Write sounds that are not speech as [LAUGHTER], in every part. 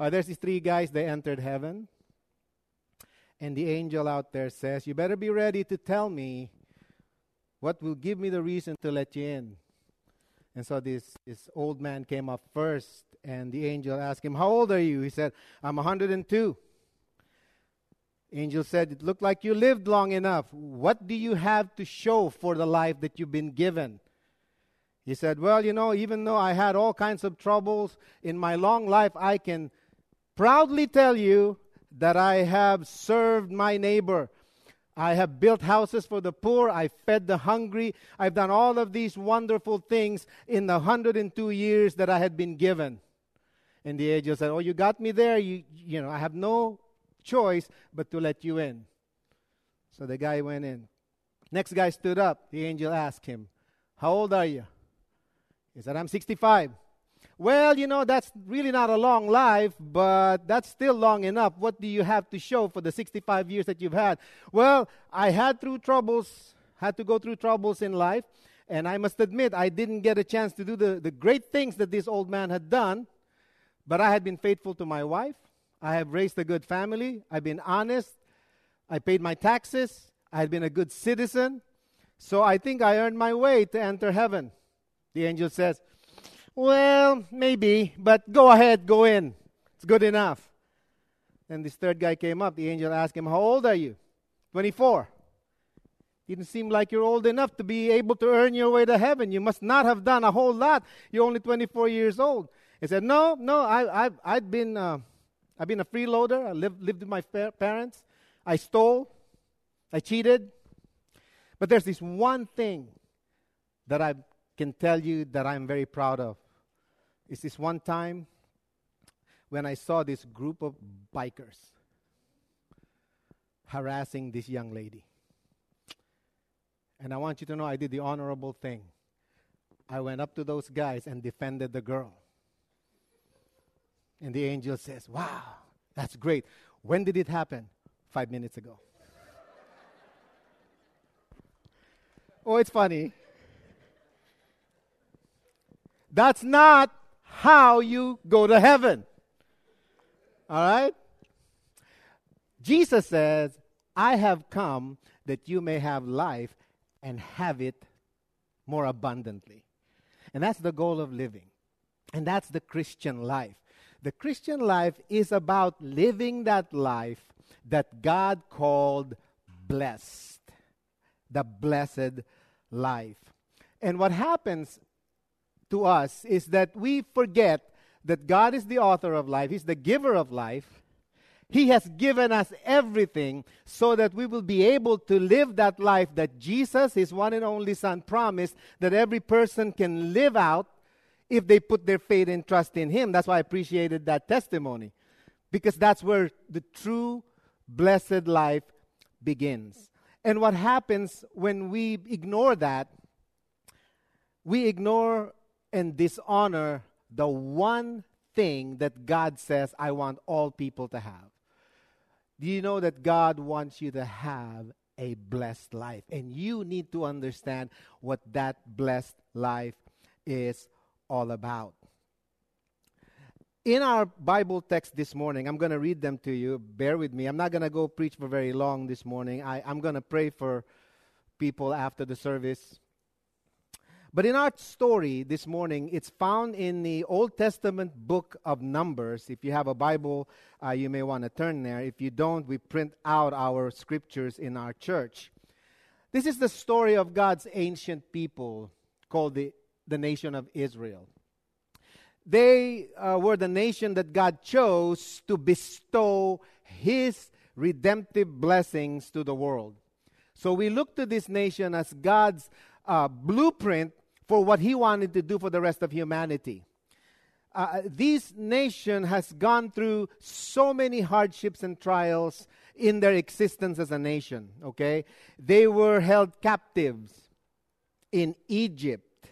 Uh, there's these three guys, they entered heaven. And the angel out there says, You better be ready to tell me what will give me the reason to let you in. And so this, this old man came up first, and the angel asked him, How old are you? He said, I'm 102. Angel said, It looked like you lived long enough. What do you have to show for the life that you've been given? He said, Well, you know, even though I had all kinds of troubles in my long life, I can proudly tell you that I have served my neighbor. I have built houses for the poor. I fed the hungry. I've done all of these wonderful things in the 102 years that I had been given. And the angel said, Oh, you got me there. You, you know, I have no choice but to let you in. So the guy went in. Next guy stood up. The angel asked him, How old are you? He said, I'm 65. Well, you know, that's really not a long life, but that's still long enough. What do you have to show for the 65 years that you've had? Well, I had through troubles, had to go through troubles in life, and I must admit, I didn't get a chance to do the, the great things that this old man had done, but I had been faithful to my wife. I have raised a good family. I've been honest. I paid my taxes. I had been a good citizen. So I think I earned my way to enter heaven. The angel says, well, maybe, but go ahead, go in. It's good enough. Then this third guy came up. The angel asked him, How old are you? 24. Didn't seem like you're old enough to be able to earn your way to heaven. You must not have done a whole lot. You're only 24 years old. He said, No, no, I, I've, I've, been, uh, I've been a freeloader. I lived, lived with my parents. I stole. I cheated. But there's this one thing that I can tell you that I'm very proud of is this one time when I saw this group of bikers harassing this young lady. And I want you to know I did the honorable thing. I went up to those guys and defended the girl. And the angel says, Wow, that's great. When did it happen? Five minutes ago. [LAUGHS] oh, it's funny. That's not how you go to heaven. All right? Jesus says, I have come that you may have life and have it more abundantly. And that's the goal of living. And that's the Christian life. The Christian life is about living that life that God called blessed. The blessed life. And what happens to us is that we forget that God is the author of life, He's the giver of life. He has given us everything so that we will be able to live that life that Jesus, His one and only Son, promised that every person can live out if they put their faith and trust in Him. That's why I appreciated that testimony because that's where the true blessed life begins. And what happens when we ignore that, we ignore and dishonor the one thing that God says, I want all people to have. Do you know that God wants you to have a blessed life? And you need to understand what that blessed life is all about. In our Bible text this morning, I'm going to read them to you. Bear with me. I'm not going to go preach for very long this morning. I, I'm going to pray for people after the service. But in our story this morning, it's found in the Old Testament book of Numbers. If you have a Bible, uh, you may want to turn there. If you don't, we print out our scriptures in our church. This is the story of God's ancient people called the, the nation of Israel. They uh, were the nation that God chose to bestow His redemptive blessings to the world. So we look to this nation as God's uh, blueprint for what he wanted to do for the rest of humanity. uh, this nation has gone through so many hardships and trials in their existence as a nation, okay? They were held captives in Egypt,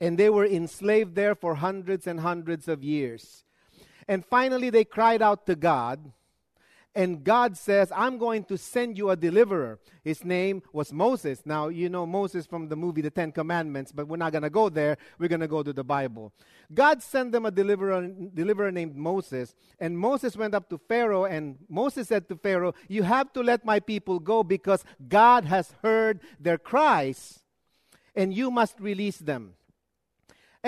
and they were enslaved there for hundreds and hundreds of years. And finally, they cried out to God and God says, I'm going to send you a deliverer. His name was Moses. Now, you know Moses from the movie The Ten Commandments, but we're not going to go there. We're going to go to the Bible. God sent them a deliverer, deliverer named Moses. And Moses went up to Pharaoh, and Moses said to Pharaoh, You have to let my people go because God has heard their cries, and you must release them.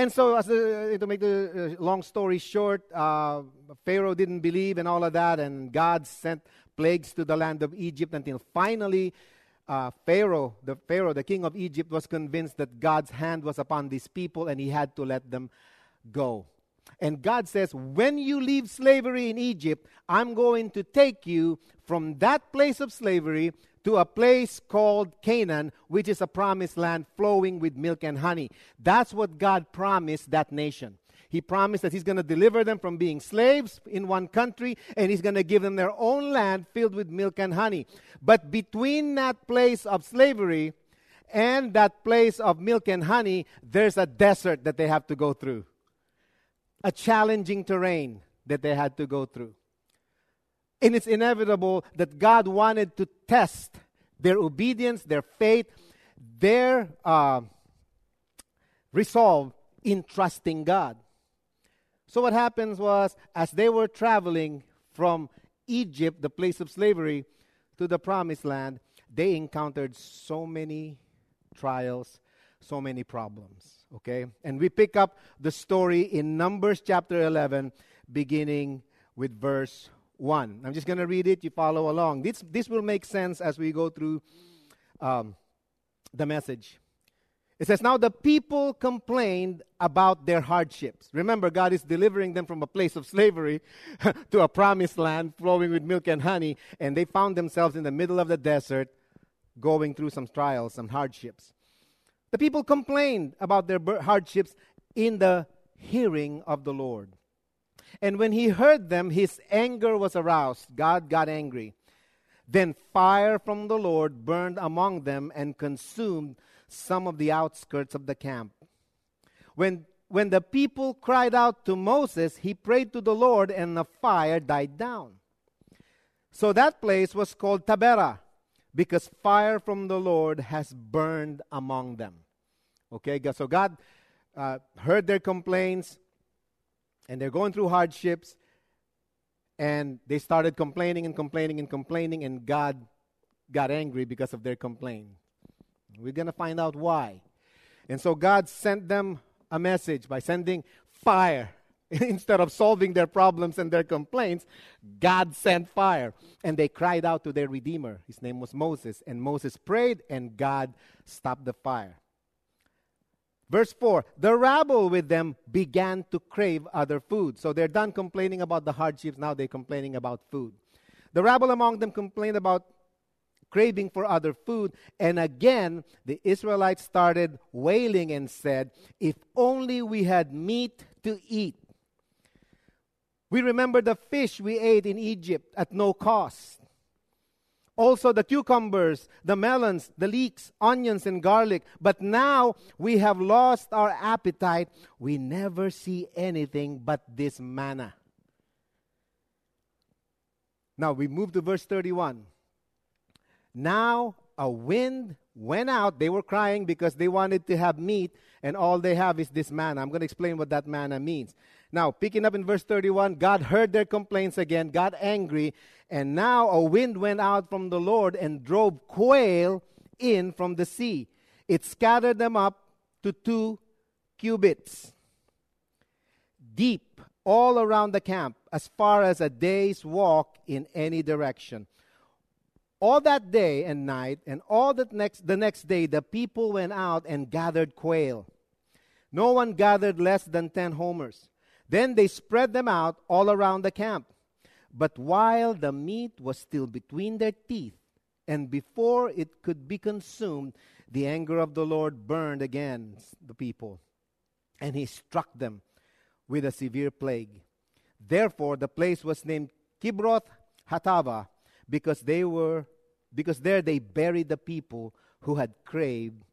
And so, a, to make the uh, long story short, uh, Pharaoh didn't believe and all of that, and God sent plagues to the land of Egypt until finally uh, Pharaoh, the Pharaoh, the king of Egypt, was convinced that God's hand was upon these people, and he had to let them go. And God says, When you leave slavery in Egypt, I'm going to take you from that place of slavery to a place called Canaan, which is a promised land flowing with milk and honey. That's what God promised that nation. He promised that He's going to deliver them from being slaves in one country and He's going to give them their own land filled with milk and honey. But between that place of slavery and that place of milk and honey, there's a desert that they have to go through, a challenging terrain that they had to go through. And it's inevitable that God wanted to test their obedience, their faith, their uh, resolve in trusting God. So, what happens was, as they were traveling from Egypt, the place of slavery, to the promised land, they encountered so many trials, so many problems. Okay? And we pick up the story in Numbers chapter 11, beginning with verse 1. I'm just going to read it. You follow along. This, this will make sense as we go through um, the message. It says, Now the people complained about their hardships. Remember, God is delivering them from a place of slavery [LAUGHS] to a promised land flowing with milk and honey, and they found themselves in the middle of the desert going through some trials, some hardships. The people complained about their hardships in the hearing of the Lord. And when he heard them, his anger was aroused. God got angry. Then fire from the Lord burned among them and consumed some of the outskirts of the camp. When, when the people cried out to Moses, he prayed to the Lord, and the fire died down. So that place was called Taberah, because fire from the Lord has burned among them. Okay, so God uh, heard their complaints, and they're going through hardships and they started complaining and complaining and complaining and god got angry because of their complaint. We're going to find out why. And so god sent them a message by sending fire. [LAUGHS] Instead of solving their problems and their complaints god sent fire and they cried out to their redeemer. His name was moses and moses prayed and god stopped the fire Verse 4 The rabble with them began to crave other food. So they're done complaining about the hardships, now they're complaining about food. The rabble among them complained about craving for other food. And again, the Israelites started wailing and said, If only we had meat to eat. We remember the fish we ate in Egypt at no cost. Also, the cucumbers, the melons, the leeks, onions, and garlic. But now we have lost our appetite. We never see anything but this manna. Now we move to verse 31. Now a wind went out. They were crying because they wanted to have meat, and all they have is this manna. I'm going to explain what that manna means. Now, picking up in verse 31, God heard their complaints again, got angry, and now a wind went out from the Lord and drove quail in from the sea. It scattered them up to two cubits deep all around the camp, as far as a day's walk in any direction. All that day and night, and all that next the next day, the people went out and gathered quail. No one gathered less than ten homers. Then they spread them out all around the camp. But while the meat was still between their teeth, and before it could be consumed, the anger of the Lord burned against the people, and he struck them with a severe plague. Therefore, the place was named Kibroth Hattaavah because they were because there they buried the people who had craved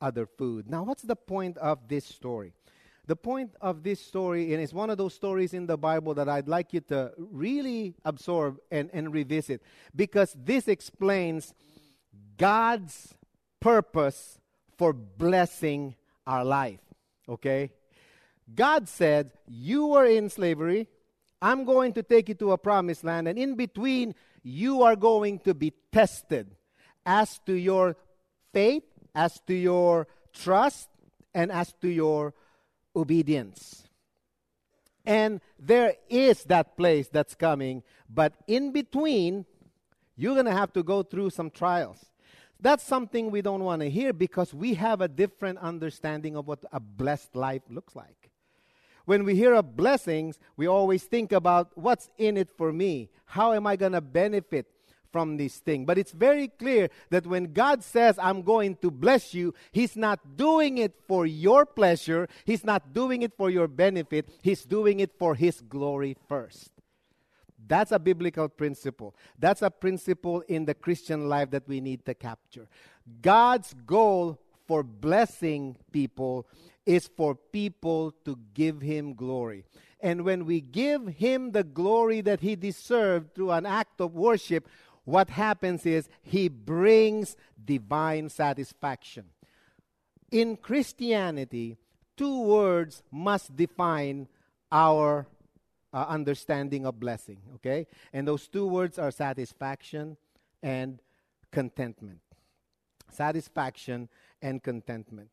other food. Now, what's the point of this story? The point of this story, and it's one of those stories in the Bible that I'd like you to really absorb and, and revisit, because this explains God's purpose for blessing our life. Okay? God said, You were in slavery. I'm going to take you to a promised land, and in between, you are going to be tested as to your faith, as to your trust, and as to your obedience. And there is that place that's coming, but in between, you're going to have to go through some trials. That's something we don't want to hear because we have a different understanding of what a blessed life looks like. When we hear of blessings, we always think about what's in it for me? How am I going to benefit from this thing? But it's very clear that when God says, I'm going to bless you, He's not doing it for your pleasure, He's not doing it for your benefit, He's doing it for His glory first. That's a biblical principle. That's a principle in the Christian life that we need to capture. God's goal for blessing people is for people to give him glory. And when we give him the glory that he deserved through an act of worship, what happens is he brings divine satisfaction. In Christianity, two words must define our uh, understanding of blessing, okay? And those two words are satisfaction and contentment. Satisfaction and contentment.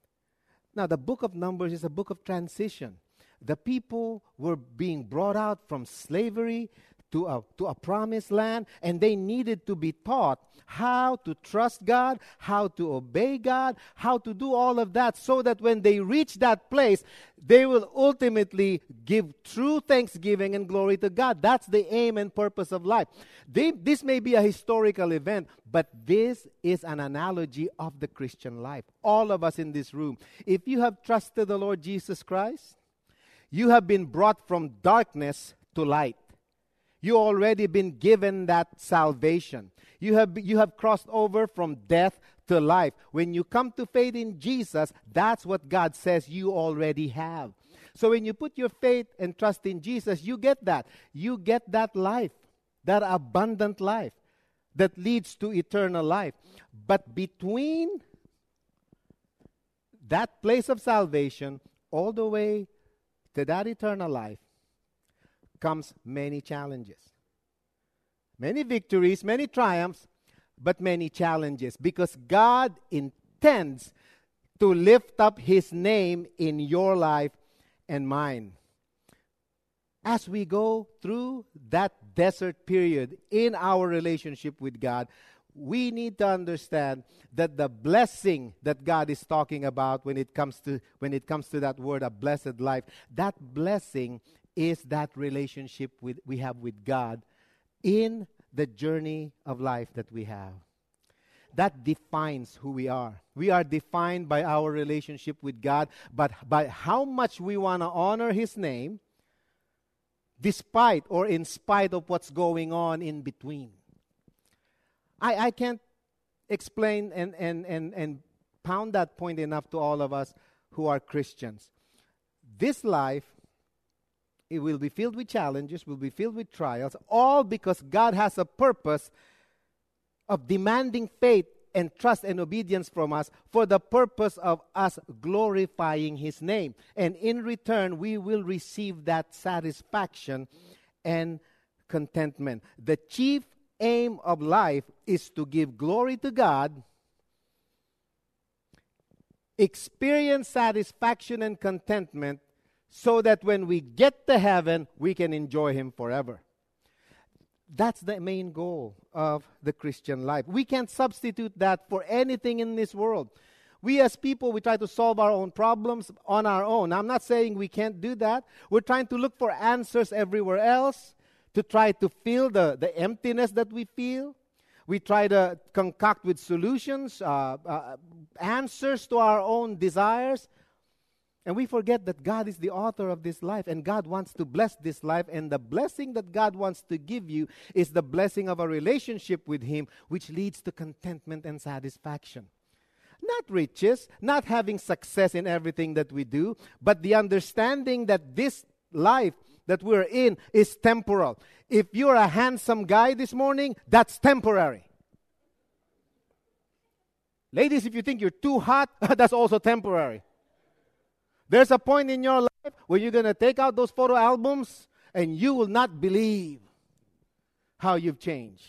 Now, the book of Numbers is a book of transition. The people were being brought out from slavery to a, to a promised land, and they needed to be taught how to trust God, how to obey God, how to do all of that, so that when they reach that place, they will ultimately give true thanksgiving and glory to God. That's the aim and purpose of life. They, this may be a historical event, but this is an analogy of the Christian life. All of us in this room, if you have trusted the Lord Jesus Christ, you have been brought from darkness to light you already been given that salvation. You have, you have crossed over from death to life. When you come to faith in Jesus, that's what God says you already have. So when you put your faith and trust in Jesus, you get that. You get that life, that abundant life that leads to eternal life. But between that place of salvation all the way to that eternal life, comes many challenges. Many victories, many triumphs, but many challenges because God intends to lift up His name in your life and mine. As we go through that desert period in our relationship with God, we need to understand that the blessing that God is talking about when it comes to when it comes to that word a blessed life that blessing is that relationship with, we have with God in the journey of life that we have. That defines who we are. We are defined by our relationship with God, but by how much we want to honor His name, despite or in spite of what's going on in between. I, I can't explain and, and, and, and pound that point enough to all of us who are Christians. This life it will be filled with challenges, will be filled with trials, all because God has a purpose of demanding faith and trust and obedience from us for the purpose of us glorifying His name. And in return, we will receive that satisfaction and contentment. The chief aim of life is to give glory to God, experience satisfaction and contentment so that when we get to heaven, we can enjoy Him forever. That's the main goal of the Christian life. We can't substitute that for anything in this world. We as people, we try to solve our own problems on our own. I'm not saying we can't do that. We're trying to look for answers everywhere else to try to fill the, the emptiness that we feel. We try to concoct with solutions, uh, uh, answers to our own desires. And we forget that God is the author of this life and God wants to bless this life. And the blessing that God wants to give you is the blessing of a relationship with Him, which leads to contentment and satisfaction. Not riches, not having success in everything that we do, but the understanding that this life that we're in is temporal. If you're a handsome guy this morning, that's temporary. Ladies, if you think you're too hot, [LAUGHS] that's also temporary. There's a point in your life where you're going to take out those photo albums and you will not believe how you've changed.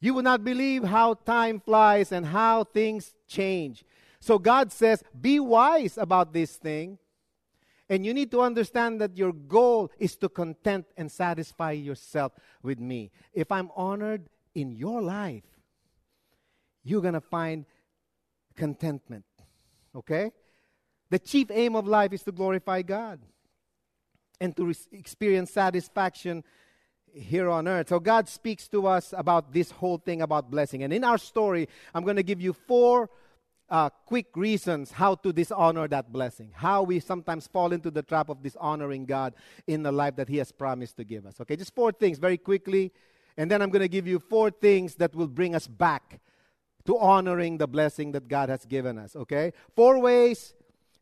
You will not believe how time flies and how things change. So God says, be wise about this thing. And you need to understand that your goal is to content and satisfy yourself with me. If I'm honored in your life, you're going to find contentment. Okay? The chief aim of life is to glorify God and to re- experience satisfaction here on earth. So God speaks to us about this whole thing about blessing. And in our story, I'm going to give you four uh, quick reasons how to dishonor that blessing, how we sometimes fall into the trap of dishonoring God in the life that He has promised to give us. Okay, just four things very quickly. And then I'm going to give you four things that will bring us back to honoring the blessing that God has given us. Okay? Four ways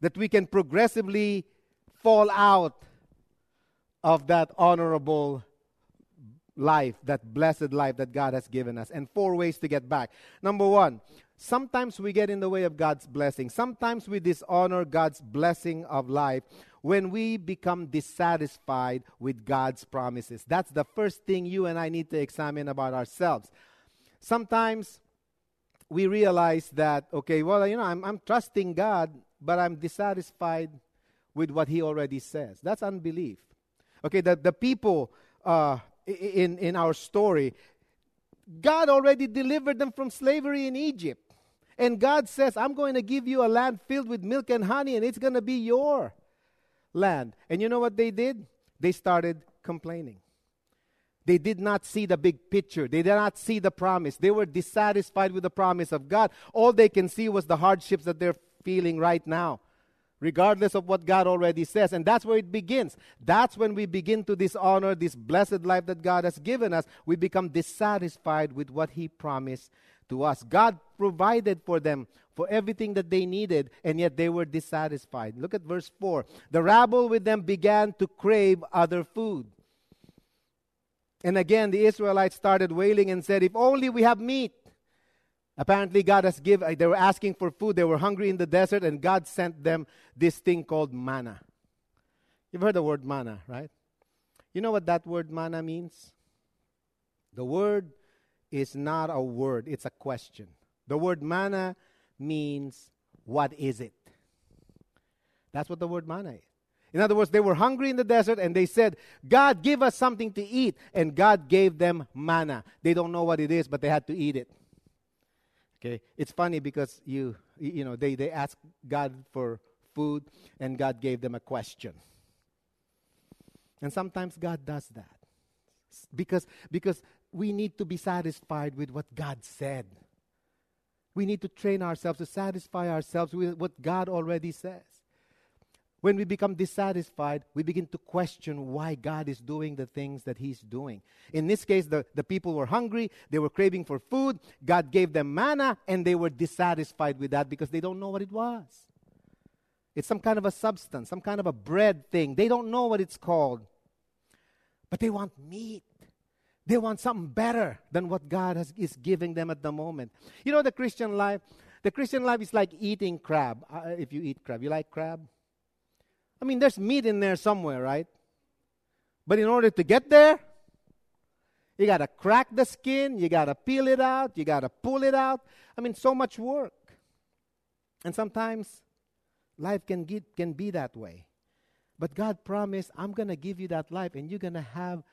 that we can progressively fall out of that honorable life, that blessed life that God has given us, and four ways to get back. Number one, sometimes we get in the way of God's blessing. Sometimes we dishonor God's blessing of life when we become dissatisfied with God's promises. That's the first thing you and I need to examine about ourselves. Sometimes we realize that, okay, well, you know, I'm, I'm trusting God but I'm dissatisfied with what he already says. That's unbelief. Okay, the, the people uh, in, in our story, God already delivered them from slavery in Egypt. And God says, I'm going to give you a land filled with milk and honey, and it's going to be your land. And you know what they did? They started complaining. They did not see the big picture. They did not see the promise. They were dissatisfied with the promise of God. All they can see was the hardships that they're feeling right now, regardless of what God already says. And that's where it begins. That's when we begin to dishonor this blessed life that God has given us. We become dissatisfied with what He promised to us. God provided for them for everything that they needed, and yet they were dissatisfied. Look at verse 4. The rabble with them began to crave other food. And again, the Israelites started wailing and said, If only we have meat. Apparently, God has given, uh, they were asking for food. They were hungry in the desert, and God sent them this thing called manna. You've heard the word manna, right? You know what that word manna means? The word is not a word, it's a question. The word manna means, What is it? That's what the word manna is. In other words, they were hungry in the desert and they said, God, give us something to eat. And God gave them manna. They don't know what it is, but they had to eat it. Okay, it's funny because you you know they they asked God for food and God gave them a question. And sometimes God does that. Because because we need to be satisfied with what God said. We need to train ourselves to satisfy ourselves with what God already says. When we become dissatisfied, we begin to question why God is doing the things that He's doing. In this case, the, the people were hungry, they were craving for food. God gave them manna, and they were dissatisfied with that because they don't know what it was. It's some kind of a substance, some kind of a bread thing. They don't know what it's called. But they want meat. They want something better than what God has, is giving them at the moment. You know, the Christian life, the Christian life is like eating crab. Uh, if you eat crab, you like crab? I mean, there's meat in there somewhere, right? But in order to get there, you got to crack the skin, you got to peel it out, you got to pull it out. I mean, so much work. And sometimes life can, get, can be that way. But God promised, I'm going to give you that life, and you're going to have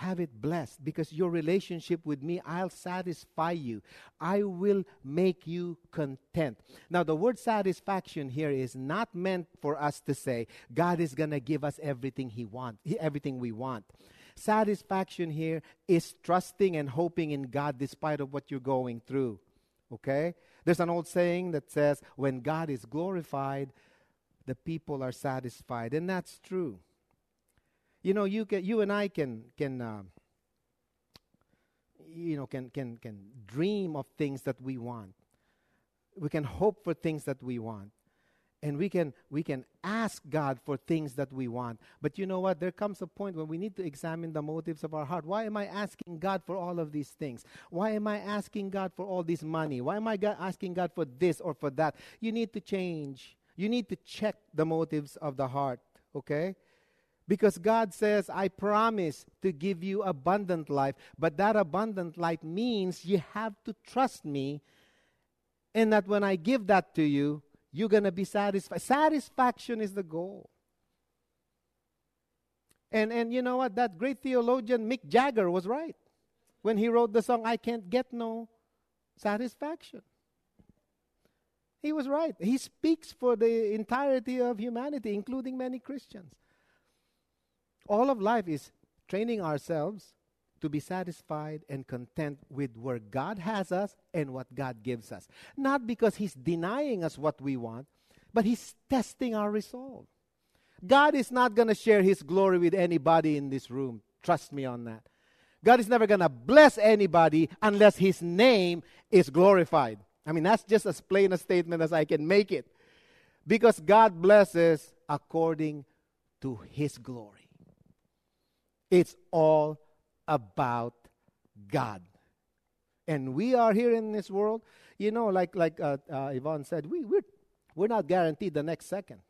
have it blessed because your relationship with me, I'll satisfy you. I will make you content. Now, the word satisfaction here is not meant for us to say God is going to give us everything He wants, everything we want. Satisfaction here is trusting and hoping in God despite of what you're going through. Okay? There's an old saying that says, when God is glorified, the people are satisfied. And that's true. You know, you, can, you and I can, can uh, you know, can, can, can dream of things that we want. We can hope for things that we want. And we can we can ask god for things that we want. But you know what? There comes a point when we need to examine the motives of our heart. Why am i asking god for all of these things? Why am i asking god for all this money? Why am i god asking god for this or for that? You need to change. You need to check the motives of the heart okay because God says, I promise to give you abundant life. But that abundant life means you have to trust me, and that when I give that to you, you're going to be satisfied. Satisfaction is the goal. And, and you know what? That great theologian Mick Jagger was right when he wrote the song, I Can't Get No Satisfaction. He was right. He speaks for the entirety of humanity, including many Christians. All of life is training ourselves to be satisfied and content with where God has us and what God gives us. Not because He's denying us what we want, but He's testing our resolve. God is not going to share His glory with anybody in this room. Trust me on that. God is never going to bless anybody unless His name is glorified. I mean, that's just as plain a statement as I can make it. Because God blesses according to His glory. It's all about God. And we are here in this world, you know, like, like uh, uh, Yvonne said, we, we're, we're not guaranteed the next second.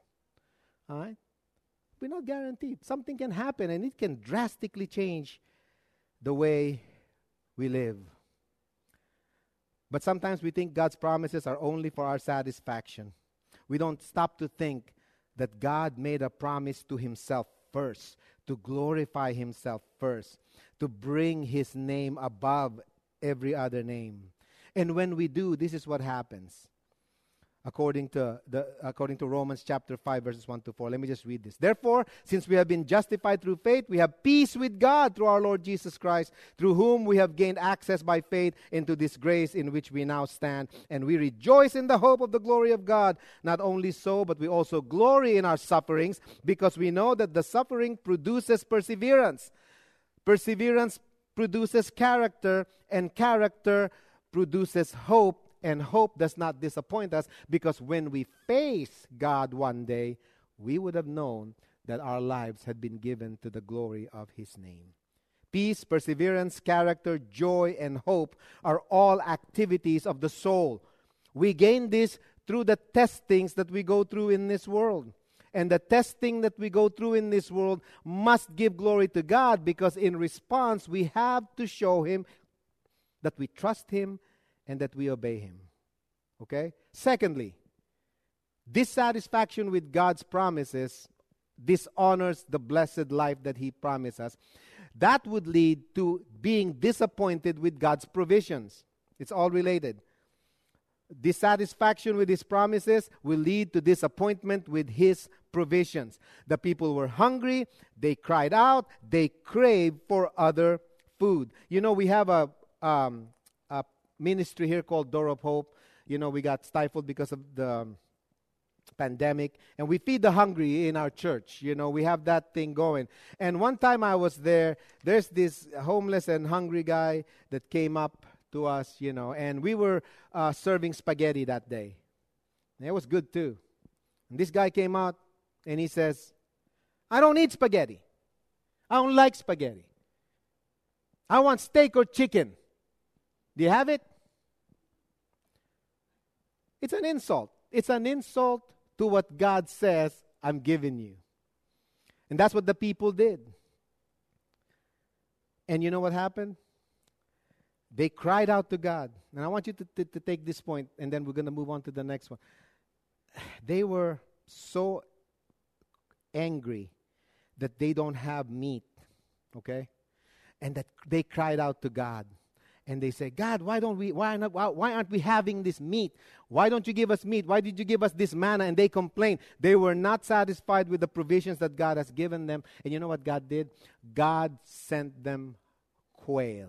All right? We're not guaranteed. Something can happen and it can drastically change the way we live. But sometimes we think God's promises are only for our satisfaction. We don't stop to think that God made a promise to Himself first, to glorify Himself first to bring his name above every other name. And when we do, this is what happens. According to, the, according to Romans chapter 5, verses 1 to 4. Let me just read this. Therefore, since we have been justified through faith, we have peace with God through our Lord Jesus Christ, through whom we have gained access by faith into this grace in which we now stand. And we rejoice in the hope of the glory of God. Not only so, but we also glory in our sufferings, because we know that the suffering produces perseverance Perseverance produces character, and character produces hope, and hope does not disappoint us because when we face God one day, we would have known that our lives had been given to the glory of His name. Peace, perseverance, character, joy, and hope are all activities of the soul. We gain this through the testings that we go through in this world. And the testing that we go through in this world must give glory to God because in response, we have to show Him that we trust Him and that we obey Him. Okay? Secondly, dissatisfaction with God's promises dishonors the blessed life that He promised us. That would lead to being disappointed with God's provisions. It's all related. Dissatisfaction with his promises will lead to disappointment with his provisions. The people were hungry, they cried out, they craved for other food. You know, we have a, um, ministry here called Door of Hope. You know, we got stifled because of the pandemic and we feed the hungry in our church you know we have that thing going and one time i was there there's this homeless and hungry guy that came up to us, you know, and we were uh, serving spaghetti that day. And it was good too. And this guy came out and he says, I don't eat spaghetti. I don't like spaghetti. I want steak or chicken. Do you have it? It's an insult. It's an insult to what God says I'm giving you. And that's what the people did. And you know what happened? They cried out to God. And I want you to, to, to take this point, and then we're going to move on to the next one. [SIGHS] They were so angry that they don't have meat, okay? And that they cried out to God. And they say, God, why don't we, why, not, why, why aren't we having this meat? Why don't you give us meat? Why did you give us this manna? And they complained. They were not satisfied with the provisions that God has given them. And you know what God did? God sent them quail